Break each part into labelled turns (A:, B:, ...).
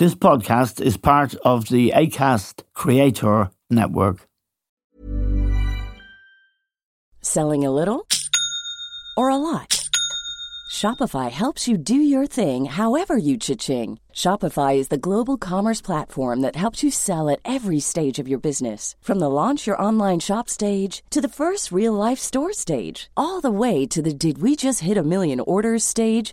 A: This podcast is part of the ACAST Creator Network.
B: Selling a little or a lot? Shopify helps you do your thing however you cha-ching. Shopify is the global commerce platform that helps you sell at every stage of your business. From the launch your online shop stage to the first real life store stage, all the way to the did we just hit a million orders stage.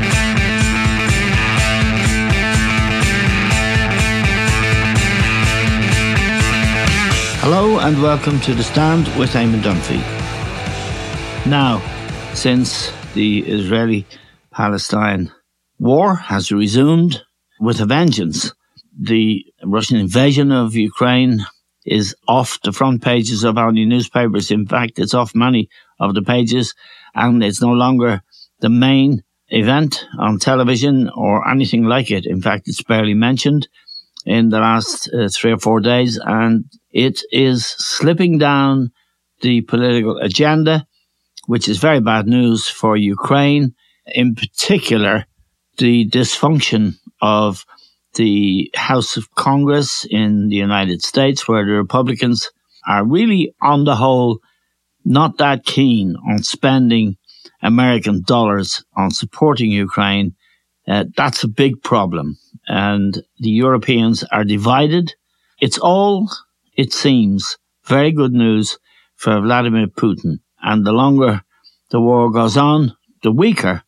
A: Hello and welcome to The Stand with Eamon Dunphy. Now, since the Israeli Palestine war has resumed with a vengeance, the Russian invasion of Ukraine is off the front pages of our newspapers. In fact, it's off many of the pages, and it's no longer the main event on television or anything like it. In fact, it's barely mentioned in the last uh, three or four days, and it is slipping down the political agenda, which is very bad news for Ukraine, in particular, the dysfunction of the House of Congress in the United States, where the Republicans are really, on the whole, not that keen on spending American dollars on supporting Ukraine. Uh, that's a big problem. And the Europeans are divided. It's all it seems, very good news for Vladimir Putin. And the longer the war goes on, the weaker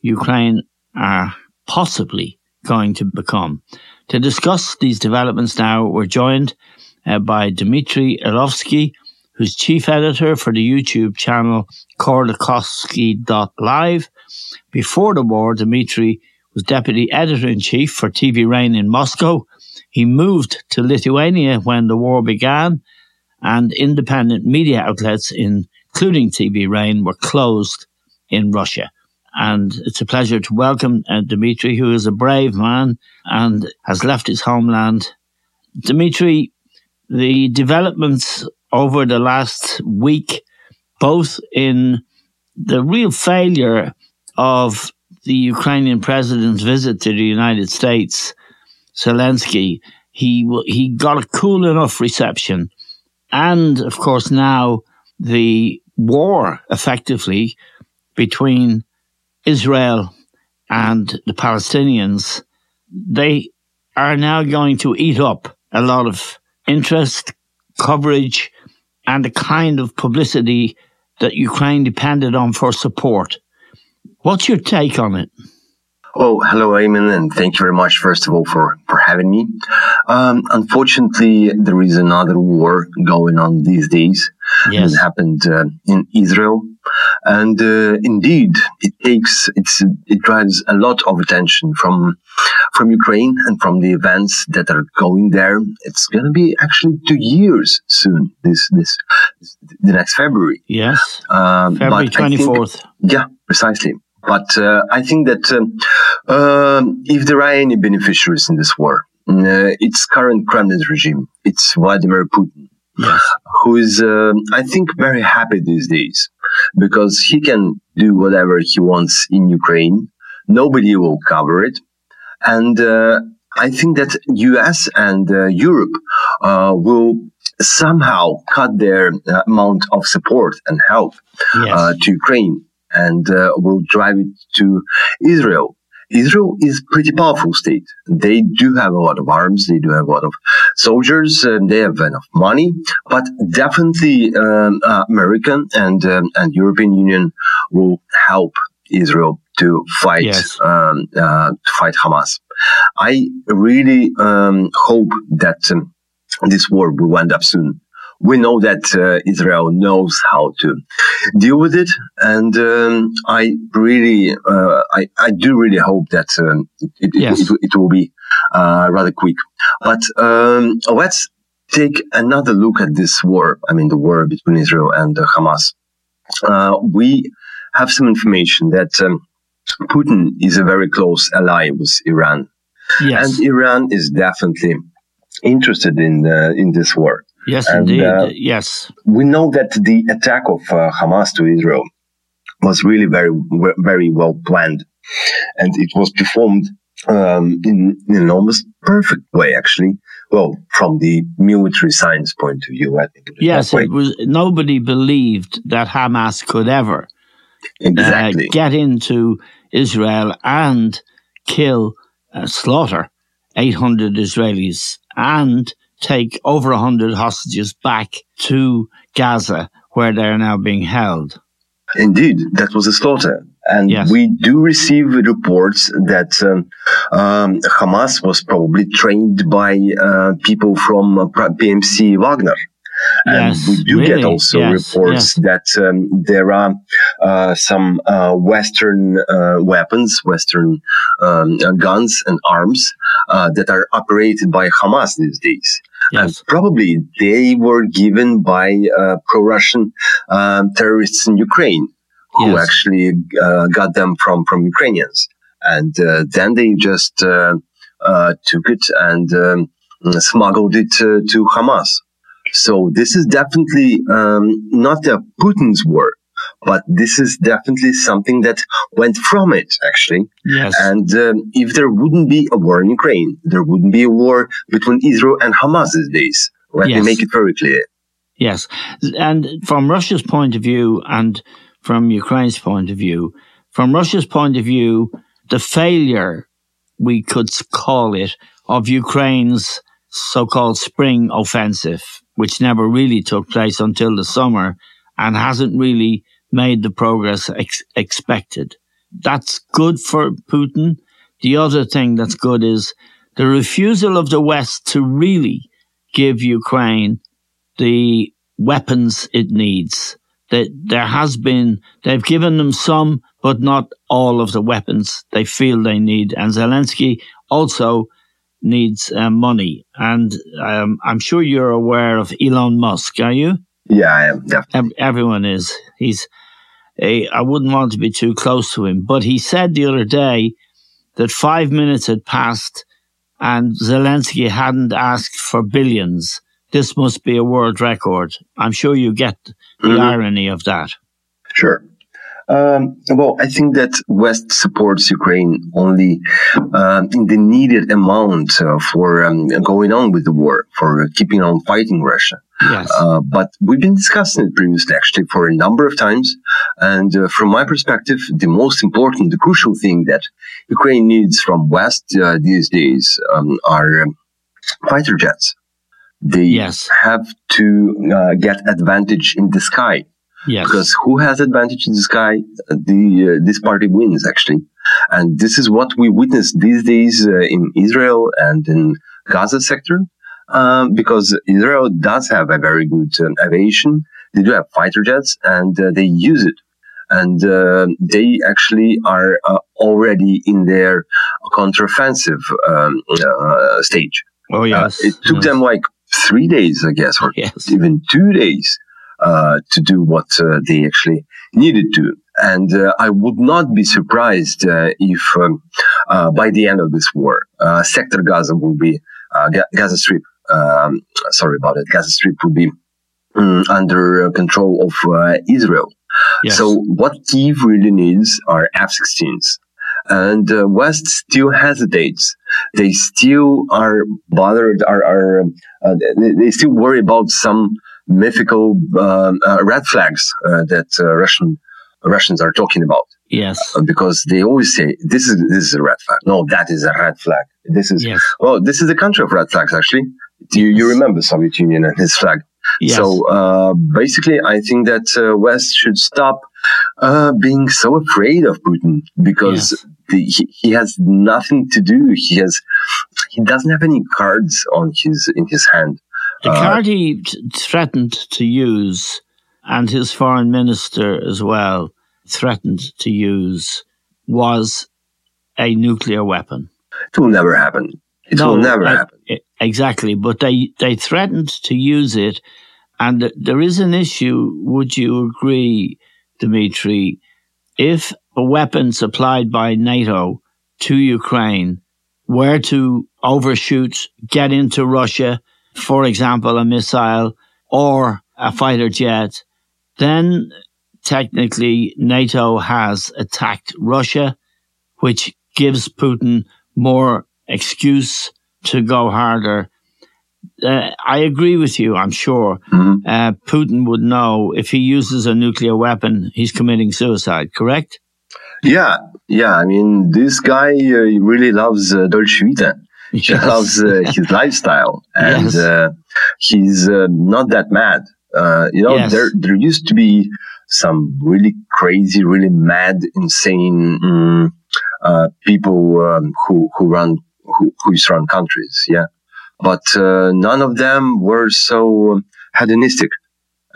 A: Ukraine are possibly going to become. To discuss these developments now, we're joined uh, by Dmitry Elovsky, who's chief editor for the YouTube channel Khodorkovsky.live. Before the war, Dmitry was deputy editor in chief for TV Rain in Moscow he moved to Lithuania when the war began, and independent media outlets, including TV Rain, were closed in Russia. And it's a pleasure to welcome uh, Dmitry, who is a brave man and has left his homeland. Dmitry, the developments over the last week, both in the real failure of the Ukrainian president's visit to the United States Zelensky, he he got a cool enough reception, and of course now the war effectively between Israel and the Palestinians, they are now going to eat up a lot of interest, coverage, and the kind of publicity that Ukraine depended on for support. What's your take on it?
C: Oh, hello, Eamon, and thank you very much, first of all, for, for having me. Um, unfortunately, there is another war going on these days. Yes. It happened uh, in Israel. And uh, indeed, it takes, it's, it drives a lot of attention from, from Ukraine and from the events that are going there. It's going to be actually two years soon, this, this, the next February.
A: Yes. Um, February 24th.
C: Think, yeah, precisely. But uh, I think that um, uh, if there are any beneficiaries in this war, uh, it's current Kremlin regime. It's Vladimir Putin, yes. who is, uh, I think, very happy these days because he can do whatever he wants in Ukraine. Nobody will cover it, and uh, I think that U.S. and uh, Europe will somehow cut their amount of support and help yes. to Ukraine and uh, will drive it to Israel. Israel is pretty powerful state. They do have a lot of arms. They do have a lot of soldiers. And they have enough money. But definitely, um, uh, American and um, and European Union will help Israel to fight
A: Yes.
C: um, uh, to fight Hamas. I really um, hope that um, this war will end up soon. We know that uh, Israel knows how to deal with it, and um, I really, uh, I, I do really hope that um, it, it,
A: Yes.
C: it, it will be uh, rather quick. But um, let's take another look at this war. I mean, the war between Israel and uh, Hamas. Uh, we have some information that um, Putin is a very close ally with Iran,
A: Yes.
C: and Iran is definitely interested in uh, in this war.
A: Yes,
C: and,
A: indeed.
C: uh,
A: yes.
C: We know that the attack of uh, Hamas to Israel was really very very well planned, and it was performed um, in, in an almost perfect way. Actually, well, from the military science point of view, I think. it was
A: Yes, it was. Nobody believed that Hamas could ever uh,
C: exactly.
A: get into Israel and kill, uh, slaughter 800 Israelis and take over 100 hostages back to Gaza, where they're now being held.
C: Indeed, that was a slaughter. And
A: Yes.
C: we do receive reports that um, um, Hamas was probably trained by uh, people from uh, PMC Wagner. And
A: Yes,
C: we do get also
A: yes,
C: reports that um, there are uh, some uh, Western uh, weapons, Western um, uh, guns and arms uh, that are operated by Hamas these days. And probably they were given by uh, pro-Russian um, terrorists in Ukraine, who
A: Yes.
C: actually uh, got them from from Ukrainians, and uh, then they just uh, uh, took it and um, smuggled it uh, to Hamas. So this is definitely um, not a Putin's war, but this is definitely something that went from it, actually.
A: Yes.
C: And um, if there wouldn't be a war in Ukraine, there wouldn't be a war between Israel and Hamas these days. Let
A: Yes.
C: me make it very clear.
A: Yes. And from Russia's point of view and from Ukraine's point of view, from Russia's point of view, the failure, we could call it, of Ukraine's so-called spring offensive, which never really took place until the summer and hasn't really made the progress ex- expected. That's good for Putin. The other thing that's good is the refusal of the West to really give Ukraine the weapons it needs. That there has been, they've given them some, but not all of the weapons they feel they need. And Zelensky also needs uh, money. And um, I'm sure you're aware of Elon Musk, are you?
C: Yeah, I am definitely.
A: Everyone is. He's a, I wouldn't want to be too close to him, but he said the other day that five minutes had passed and Zelensky hadn't asked for billions. This must be a world record. I'm sure you get the
C: Mhm.
A: irony of that.
C: Sure. Um, well, I think that West supports Ukraine only um, in the needed amount uh, for um, going on with the war, for keeping on fighting Russia.
A: Yes.
C: Uh, but we've been discussing it previously, actually, for a number of times. And uh, from my perspective, the most important, the crucial thing that Ukraine needs from West uh, these days um, are um, fighter jets. They
A: Yes.
C: have to uh, get advantage in the sky
A: yes.
C: because who has advantage in the sky? The uh, this party wins actually, and this is what we witness these days uh, in Israel and in Gaza sector. Um, because Israel does have a very good um, aviation, they do have fighter jets, and uh, they use it, and uh, they actually are uh, already in their counteroffensive um, uh, stage.
A: oh, yes.
C: it took
A: yes.
C: them like three days, I guess, or
A: Yes.
C: even two days uh, to do what uh, they actually needed to. And uh, I would not be surprised uh, if um, uh, by the end of this war, uh, Sector Gaza will be, uh, Ga- Gaza Strip, um, sorry about it, Gaza Strip will be um, under uh, control of uh, Israel.
A: Yes.
C: So what Kiev really needs are F-16s. And uh, West still hesitates. They still are bothered, are, are um, uh, they, still worry about some mythical um, uh, red flags uh, that uh, Russian Russians are talking about.
A: Yes.
C: Uh, because they always say this is this is a red flag. No, that is a red flag. This is
A: yes.
C: well, this is the country of red flags. Actually, you you remember Soviet Union and his flag.
A: Yes.
C: So uh, basically, I think that uh, West should stop uh, being so afraid of Putin because
A: Yes.
C: the, he, he has nothing to do. He has he doesn't have any cards on his in his hand.
A: The
C: Uh,
A: card he t- threatened to use, and his foreign minister as well threatened to use, was a nuclear weapon.
C: It will never happen. It will never
A: I-
C: happen.
A: I- exactly, but they they threatened to use it, and there is an issue. Would you agree, Dmitry? If a weapon supplied by NATO to Ukraine were to overshoot, get into Russia, for example, a missile or a fighter jet, then technically NATO has attacked Russia, which gives Putin more excuse to go harder. Uh, I agree with you, I'm sure.
C: Mhm.
A: Uh, Putin would know if he uses a nuclear weapon, he's committing suicide, correct?
C: Yeah, yeah. I mean, this guy uh, really loves uh, Dolce Vita. He loves uh, his lifestyle, and
A: Yes.
C: uh, he's uh, not that mad. Uh, you know,
A: Yes.
C: there there used to be some really crazy, really mad, insane mm, uh, people um, who who run who, who used to run countries. Yeah, but uh, none of them were so um, hedonistic.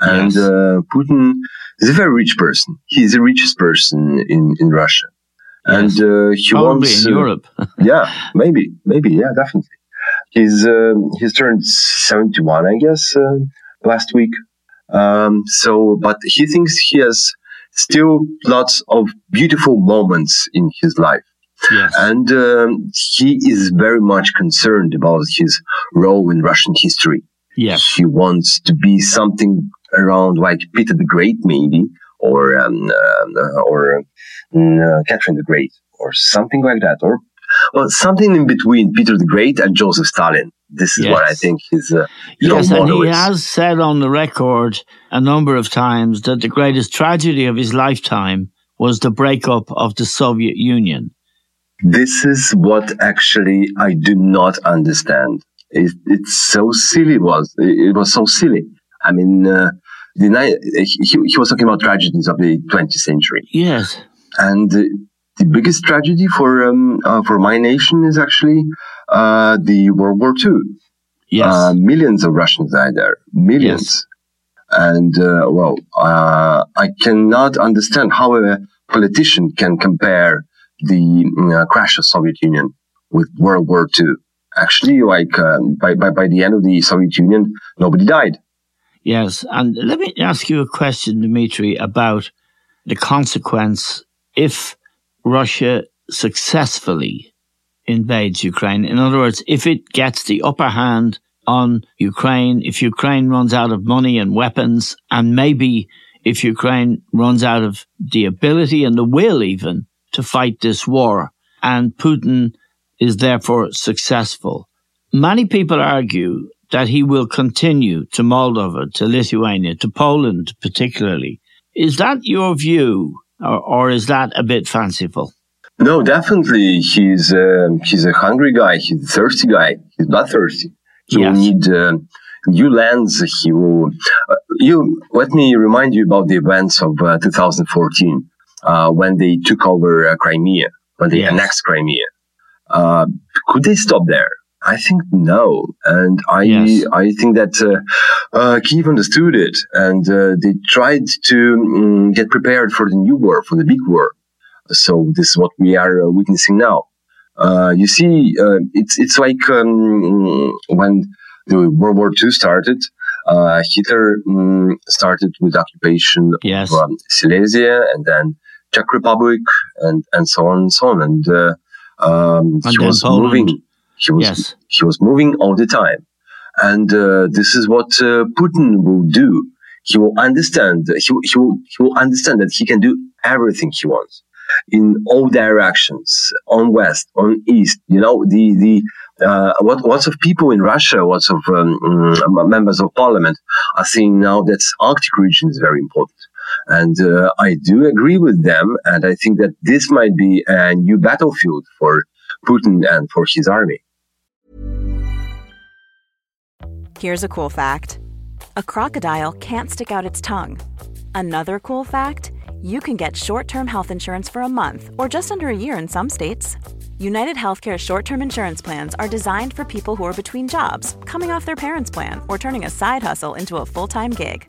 C: And
A: Yes.
C: uh, Putin is a very rich person. He's the richest person in in Russia, and
A: Yes.
C: uh, he
A: Probably
C: wants
A: in
C: uh,
A: Europe.
C: yeah, maybe, maybe, yeah, definitely. He's um, he's turned seventy one, I guess, uh, last week. Um, so, but he thinks he has still lots of beautiful moments in his life,
A: yes.
C: and um, he is very much concerned about his role in Russian history.
A: yes.
C: He wants to be something around like Peter the Great, maybe, or um, uh, or uh, Catherine the Great, or something like that, or well, something in between Peter the Great and Joseph Stalin. This is what I think his uh,
A: Yes, and he
C: is.
A: has said on the record a number of times that the greatest tragedy of his lifetime was the breakup of the Soviet Union.
C: This is what actually I do not understand. It, it's so silly. It was it was so silly. I mean, uh, the he, he was talking about tragedies of the 20th century.
A: Yes,
C: And uh, the biggest tragedy for um, uh, for my nation is actually uh, the World War II.
A: yes,
C: Uh, millions of Russians died there. Millions.
A: Yes.
C: And uh, well, uh, I cannot understand how a politician can compare the uh, crash of Soviet Union with World War II. Actually, like um, by, by by the end of the Soviet Union, nobody died.
A: yes. And let me ask you a question, Dmitry, about the consequence if Russia successfully invades Ukraine. In other words, if it gets the upper hand on Ukraine, if Ukraine runs out of money and weapons, and maybe if Ukraine runs out of the ability and the will even to fight this war, and Putin is therefore successful. Many people argue that he will continue to Moldova, to Lithuania, to Poland particularly. Is that your view, or, or is that a bit fanciful?
C: No, definitely, he's uh, he's a hungry guy. He's a thirsty guy. He's bloodthirsty. He will
A: Yes.
C: need uh, new lands. He will. Uh, you let me remind you about the events of uh, 2014 uh, when they took over uh, Crimea, when they
A: Yes.
C: annexed Crimea. Uh, could they stop there? I think no, and I
A: Yes.
C: I think that uh, uh, Kiev understood it, and uh, they tried to mm, get prepared for the new war, for the big war. So this is what we are uh, witnessing now. Uh, you see, uh, it's it's like um, when the World War II started. Uh, Hitler mm, started with occupation
A: Yes.
C: of um, Silesia and then Czech Republic and and so on and so on. And uh, um,
A: And
C: he was
A: Poland.
C: moving. He was
A: Yes.
C: he was moving all the time, and uh, this is what uh, Putin will do. He will understand. He, will- he will he will understand that he can do everything he wants in all directions, on west, on east. You know, the the uh, what lots of people in Russia, lots of um, mm, members of parliament are saying now that Arctic region is very important, And uh, I do agree with them. And I think that this might be a new battlefield for Putin and for his army.
D: Here's a cool fact a crocodile can't stick out its tongue. Another cool fact you can get short term health insurance for a month or just under a year in some states. United Healthcare short term insurance plans are designed for people who are between jobs, coming off their parents' plan, or turning a side hustle into a full time gig.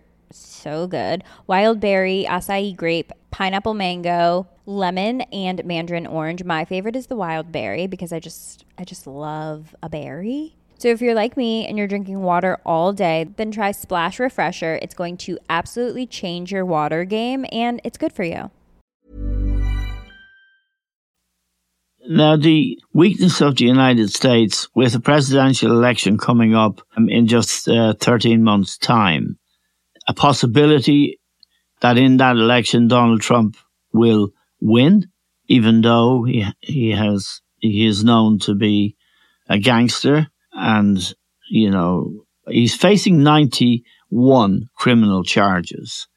E: so good. Wild berry, acai grape, pineapple mango, lemon, and mandarin orange. My favorite is the wild berry because I just I just love a berry. So if you're like me and you're drinking water all day, then try Splash Refresher. It's going to absolutely change your water game and it's good for you.
A: Now, the weakness of the United States with a presidential election coming up in just uh, 13 months' time a possibility that in that election Donald Trump will win, even though he he has he is known to be a gangster and you know he's facing 91 criminal charges.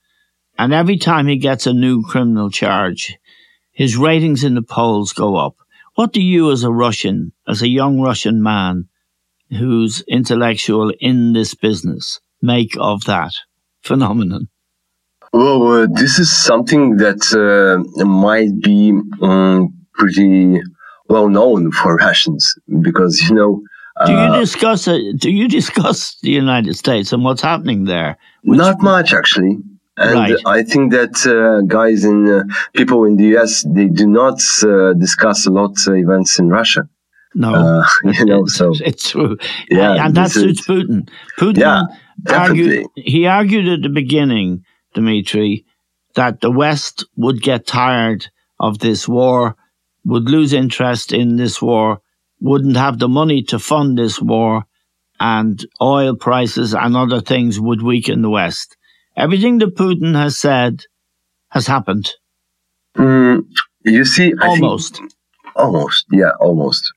A: And every time he gets a new criminal charge his ratings in the polls go up. What do you as a russian as a young russian man who's intellectual in this business make of that phenomenon?
C: Well, uh, this is something that uh, might be um, pretty well known for Russians because you know.
A: Uh, do you uh, discuss uh, Do you discuss the United States and what's happening there?
C: Not much, actually. And right. I think that uh, guys in people in the US they do not discuss a lot events in Russia.
A: No,
C: you know, so
A: it's true. Yeah, and that suits Putin. Putin
C: yeah argued,
A: he argued at the beginning, Dmitry, that the West would get tired of this war, would lose interest in this war, wouldn't have the money to fund this war, and oil prices and other things would weaken the West. Everything that Putin has said has happened.
C: Mm, you see,
A: almost,
C: think, almost, yeah, almost.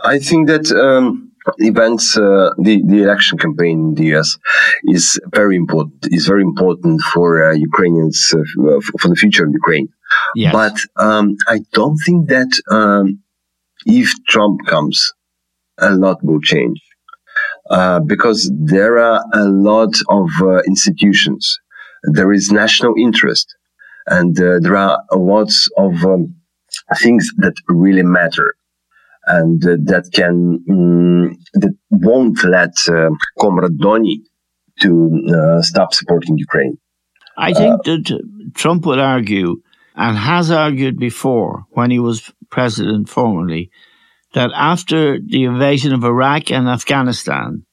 C: I think that um, events, uh, the, the election campaign in the US is very important, is very important for uh, Ukrainians, uh, for the future of Ukraine.
A: Yes.
C: But um, I don't think that um, if Trump comes, a lot will change. Uh, because there are a lot of uh, institutions. There is national interest. And uh, there are lots of um, things that really matter and uh, that can um, that won't let uh, Comrade Donny to uh, stop supporting Ukraine.
A: I think that Trump would argue, and has argued before when he was president formerly, that after the invasion of Iraq and Afghanistan,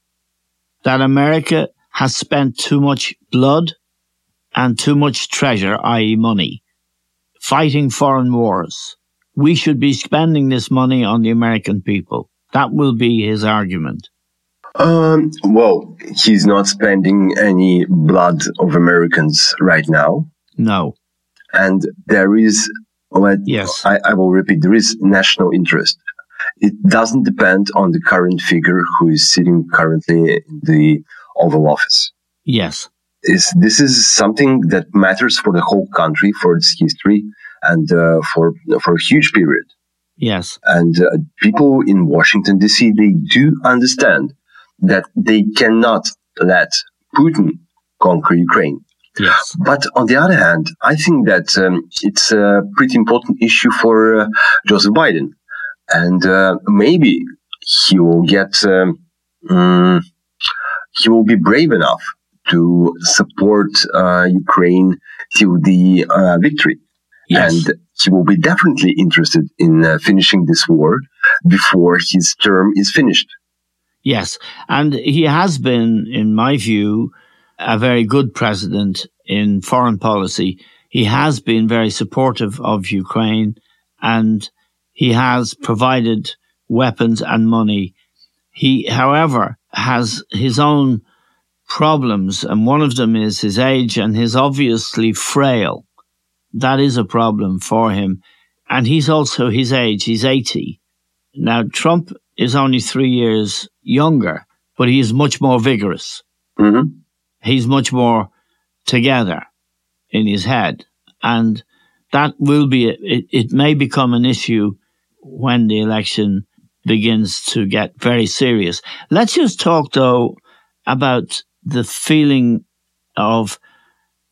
A: that America has spent too much blood and too much treasure, i.e., money, fighting foreign wars we should be spending this money on the American people. That will be his argument.
C: Um, well, he's not spending any blood of Americans right now.
A: No.
C: And there is, well,
A: yes,
C: I, I will repeat, there is national interest. It doesn't depend on the current figure who is sitting currently in the Oval Office.
A: Yes.
C: Is, this is something that matters for the whole country, for its history, and uh, for for a huge period.
A: Yes.
C: And uh, people in Washington D.C. they do understand that they cannot let Putin conquer Ukraine.
A: Yes.
C: But on the other hand, I think that um, it's a pretty important issue for uh, Joseph Biden. And uh, maybe he will get, um, um, he will be brave enough to support uh, Ukraine till the uh, victory.
A: Yes.
C: And he will be definitely interested in uh, finishing this war before his term is finished.
A: Yes. And he has been, in my view, a very good president in foreign policy. He has been very supportive of Ukraine and he has provided weapons and money. He, however, has his own problems, and one of them is his age and he's obviously frail. That is a problem for him. And he's also his age, he's 80. Now, Trump is only three years younger, but he is much more vigorous.
C: Mm-hmm.
A: He's much more together in his head. And that will be, it, it may become an issue when the election begins to get very serious. Let's just talk though about the feeling of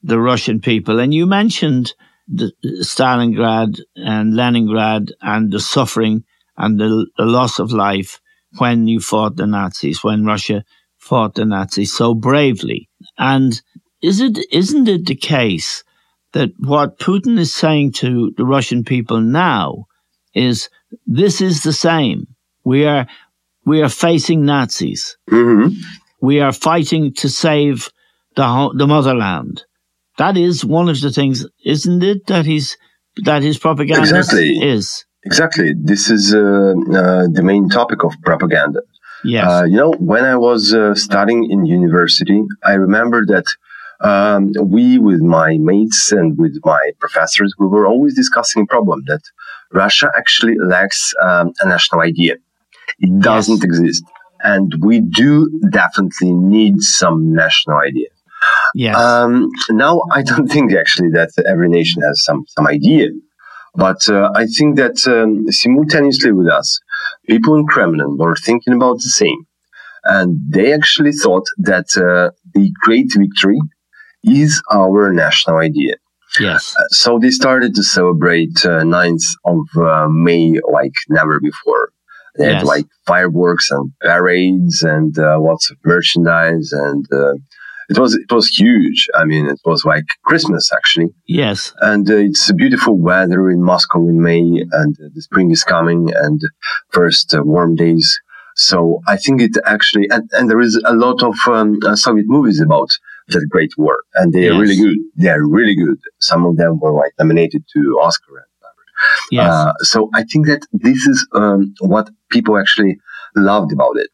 A: the Russian people. And you mentioned the Stalingrad and Leningrad and the suffering and the, the loss of life when you fought the Nazis, when Russia fought the Nazis so bravely. And is it, isn't it the case that what Putin is saying to the Russian people now is this is the same. We are, we are facing Nazis.
C: Mm-hmm.
A: We are fighting to save the, the motherland. That is one of the things, isn't it? That he's, that his propaganda
C: exactly.
A: is.
C: Exactly. This is uh, uh, the main topic of propaganda.
A: Yes.
C: Uh, you know, when I was uh, studying in university, I remember that um, we, with my mates and with my professors, we were always discussing a problem that Russia actually lacks um, a national idea. It doesn't
A: Yes.
C: exist. And we do definitely need some national idea.
A: Yes.
C: Um, now, I don't think actually that every nation has some, some idea. But uh, I think that um, simultaneously with us, people in Kremlin were thinking about the same. And they actually thought that uh, the great victory is our national idea.
A: yes.
C: So they started to celebrate uh, 9th of uh, May like never before. They had like fireworks and parades and uh, lots of merchandise and uh, it was it was huge. I mean, it was like Christmas actually
A: Yes.
C: and uh, it's a beautiful weather in Moscow in May, and uh, the spring is coming, and first uh, warm days. So I think it actually, and, and there is a lot of um, uh, Soviet movies about that Great War, and they are really good. They are really good. Some of them were like nominated to Oscar.
A: Yes.
C: Uh, so I think that this is um, what people actually loved about it.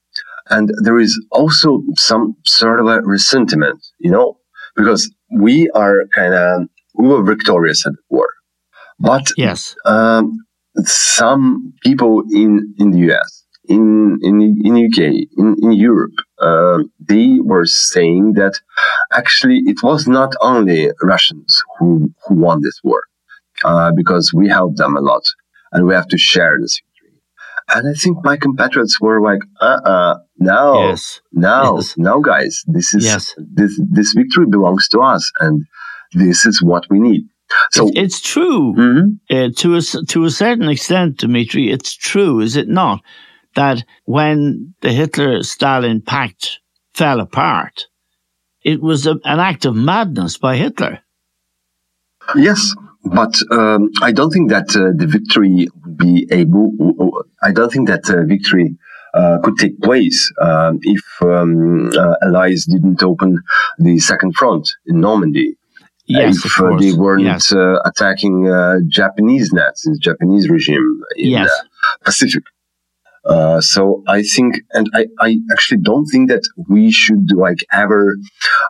C: And there is also some sort of a resentment, you know, because we are kind of, we were victorious at war. But
A: yes.
C: um, some people in, in the US, in, in, in UK, in, in Europe, uh, they were saying that actually it was not only Russians who, who won this war, uh, because we helped them a lot and we have to share this. And I think my compatriots were like, uh uh no,
A: Yes.
C: no,
A: Yes.
C: no, guys, this is,
A: Yes.
C: this, this victory belongs to us and this is what we need. So,
A: It- it's true.
C: Mhm.
A: uh, to a to a certain extent, Dmitry, it's true, is it not, that when the Hitler Stalin pact fell apart, it was a, an act of madness by Hitler.
C: Yes, but um, I don't think that uh, the victory would be able. I don't think that uh, victory uh, could take place um, if um, uh, Allies didn't open the second front in Normandy.
A: Yes,
C: if uh, they weren't yes. uh, attacking uh, Japanese Nazis, Japanese regime in yes. the Pacific. Uh, so I think, and I, I actually don't think that we should like ever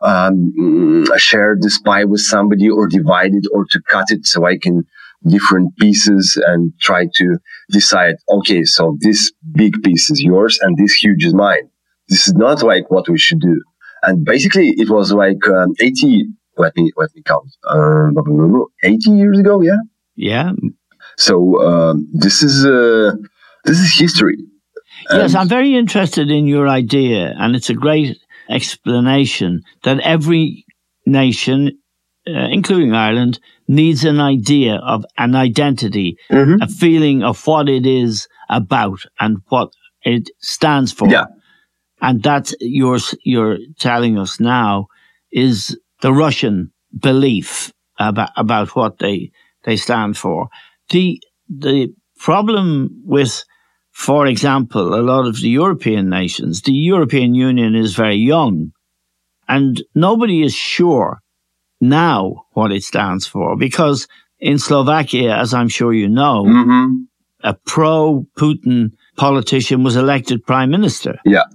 C: um, share this pie with somebody or divide it or to cut it so I can different pieces and try to decide, okay, so this big piece is yours and this huge is mine. This is not like what we should do. And basically it was like um, 80, let me, let me count, um, 80 years ago. Yeah.
A: Yeah.
C: So, um, this is, uh, this is history.
A: Yes, I'm very interested in your idea, and it's a great explanation that every nation, uh, including Ireland, needs an idea of an identity, mm-hmm. a feeling of what it is about and what it stands for.
C: Yeah.
A: And that's you're, you're telling us now is the Russian belief about, about what they, they stand for. The, the problem with for example, a lot of the European nations, the European Union is very young and nobody is sure now what it stands for because in Slovakia, as I'm sure you know,
C: mm-hmm.
A: a pro Putin politician was elected prime minister.
C: Yeah.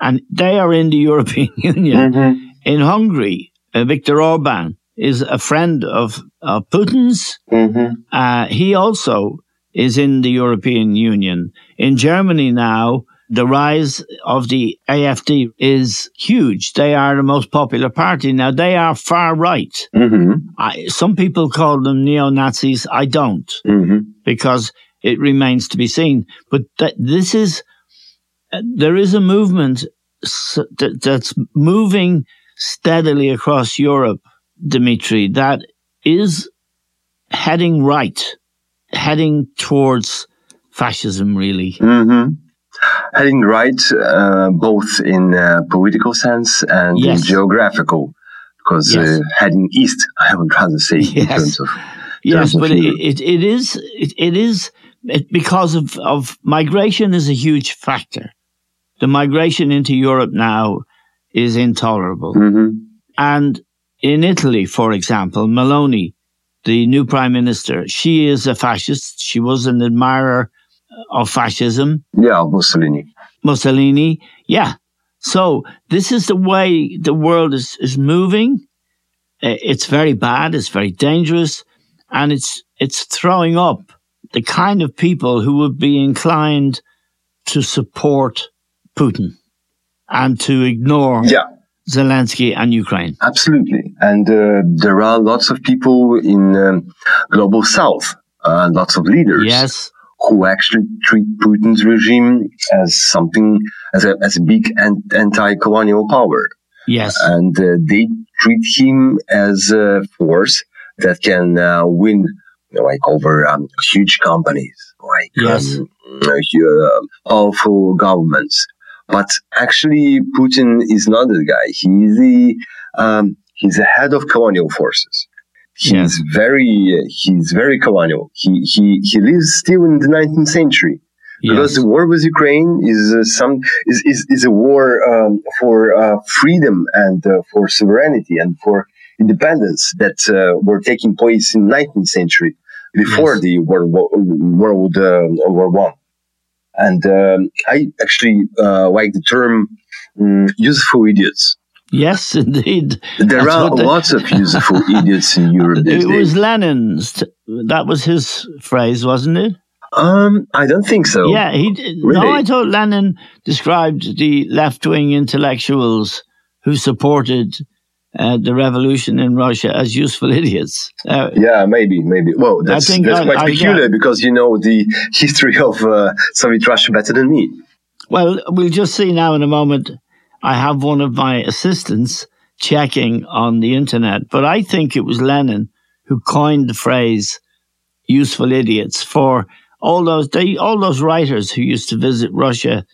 A: And they are in the European Union.
C: Mm-hmm.
A: In Hungary, uh, Viktor Orban is a friend of, of Putin's.
C: Mm-hmm.
A: Uh, he also is in the European Union. In Germany now, the rise of the AFD is huge. They are the most popular party. Now, they are far right.
C: Mm-hmm.
A: I, some people call them neo Nazis. I don't,
C: mm-hmm.
A: because it remains to be seen. But th- this is, uh, there is a movement that, that's moving steadily across Europe, Dmitry, that is heading right heading towards fascism, really.
C: Mm-hmm. Heading right, uh, both in uh, political sense and yes. in geographical, because yes. uh, heading east, I would rather say, yes. in terms of.
A: Yes, but it, it, it is it, it is it, because of, of migration is a huge factor. The migration into Europe now is intolerable.
C: Mm-hmm.
A: And in Italy, for example, Meloni the new prime minister, she is a fascist. She was an admirer of fascism.
C: Yeah, Mussolini.
A: Mussolini. Yeah. So this is the way the world is, is moving. It's very bad. It's very dangerous. And it's, it's throwing up the kind of people who would be inclined to support Putin and to ignore
C: yeah.
A: Zelensky and Ukraine.
C: Absolutely. And uh, there are lots of people in um, global south, uh, lots of leaders.
A: Yes.
C: Who actually treat Putin's regime as something, as a, as a big anti-colonial power.
A: Yes.
C: And uh, they treat him as a force that can uh, win, like, over um, huge companies, like
A: yes.
C: um, uh, powerful governments. But actually, Putin is not the guy. He's the um, he's the head of colonial forces. He's yeah. very he's very colonial. He he he lives still in the 19th century. Yes. Because the war with Ukraine is uh, some is, is is a war um, for uh, freedom and uh, for sovereignty and for independence that uh, were taking place in 19th century before yes. the World World uh, War One. And um, I actually uh, like the term um, useful idiots.
A: Yes, indeed.
C: There That's are lots of useful idiots in Europe.
A: it was Lenin's. That was his phrase, wasn't it?
C: Um, I don't think so.
A: Yeah, he. Really? No, I thought Lenin described the left-wing intellectuals who supported uh, the revolution in Russia as useful idiots.
C: Uh, yeah, maybe, maybe. Well, that's, that's I, quite I, peculiar I, because you know the history of uh, Soviet Russia better than me.
A: Well, we'll just see now in a moment. I have one of my assistants checking on the internet, but I think it was Lenin who coined the phrase "useful idiots" for all those they, all those writers who used to visit Russia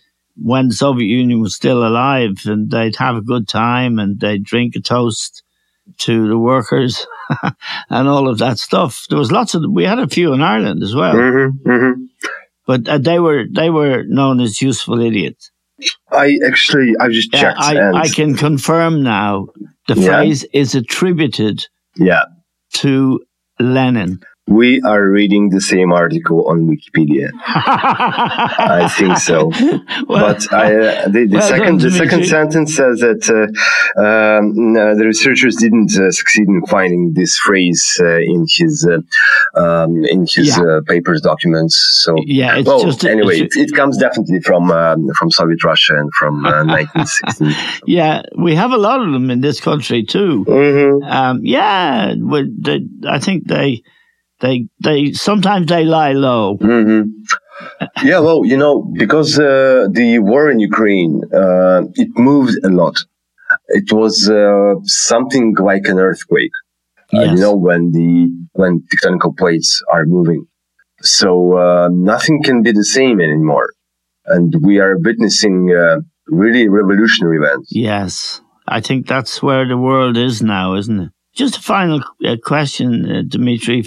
A: when the Soviet Union was still alive and they'd have a good time and they'd drink a toast to the workers and all of that stuff. There was lots of, we had a few in Ireland as well.
C: Mm-hmm, mm-hmm.
A: But uh, they were, they were known as useful idiots.
C: I actually, I've just checked.
A: I, I can confirm now the yeah. phrase is attributed
C: Yeah.
A: To Lenin.
C: We are reading the same article on Wikipedia. I think so. Well, but I, uh, the, the well second the second sentence says that uh, um, uh, the researchers didn't uh, succeed in finding this phrase uh, in his uh, um, in his yeah. papers documents. So
A: yeah,
C: it's well, just anyway, it, it, comes definitely from um, from Soviet Russia and from 1916.
A: yeah, we have a lot of them in this country too.
C: Mm-hmm.
A: Um, yeah, I think they they they sometimes they lie low.
C: Mm-hmm. Yeah, well, you know, because uh, the war in Ukraine uh, it moved a lot. It was uh, something like an earthquake. Uh, yes. you know, when the when tectonic plates are moving, so uh, nothing can be the same anymore, and we are witnessing uh, really revolutionary events.
A: Yes, I think that's where the world is now, isn't it? Just a final question, Dmitry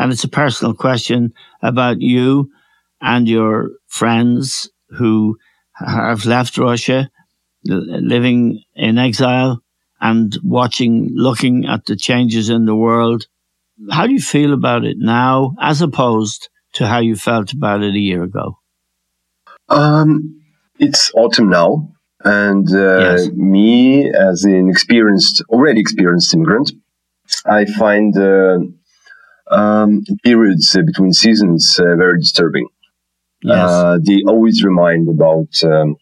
A: and it's a personal question about you and your friends who have left Russia, living in exile and watching, looking at the changes in the world. How do you feel about it now as opposed to how you felt about it a year ago?
C: Um, it's autumn now. And uh, yes. me, as an experienced, already experienced immigrant, I find uh, um, periods uh, between seasons uh, very disturbing. Yes. Uh, they always remind about um,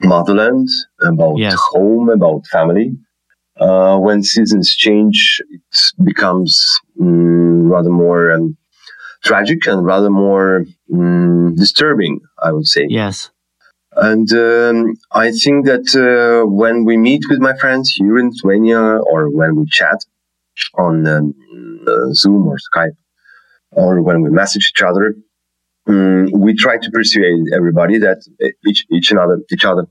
C: motherland, about yes. home, about family. Uh, when seasons change, it becomes um, rather more um, tragic and rather more um, disturbing, I would say.
A: Yes.
C: And um, I think that uh, when we meet with my friends here in Lithuania or when we chat on um, uh, Zoom or Skype, or when we message each other, um, we try to persuade everybody that each each another each other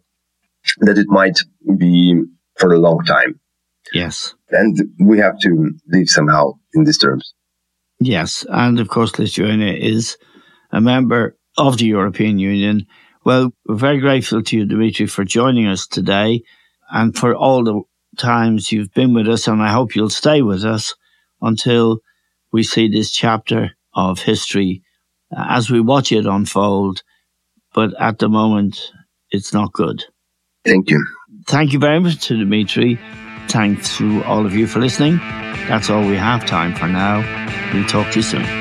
C: that it might be for a long time.
A: Yes,
C: and we have to live somehow in these terms.
A: Yes, and of course, Lithuania is a member of the European Union. Well, we're very grateful to you, Dimitri, for joining us today and for all the times you've been with us, and I hope you'll stay with us until we see this chapter of history uh, as we watch it unfold. But at the moment, it's not good.
C: Thank you.
A: Thank you very much to Dimitri. Thanks to all of you for listening. That's all we have time for now. We'll talk to you soon.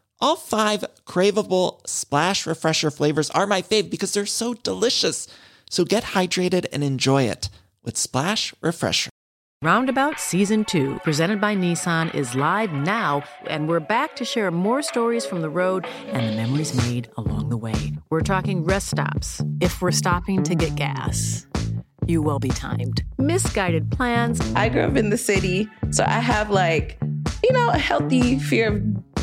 F: All five craveable splash refresher flavors are my fave because they're so delicious. So get hydrated and enjoy it with Splash Refresher.
G: Roundabout Season 2, presented by Nissan, is live now, and we're back to share more stories from the road and the memories made along the way. We're talking rest stops.
H: If we're stopping to get gas, you will be timed.
G: Misguided plans.
H: I grew up in the city, so I have like, you know, a healthy fear of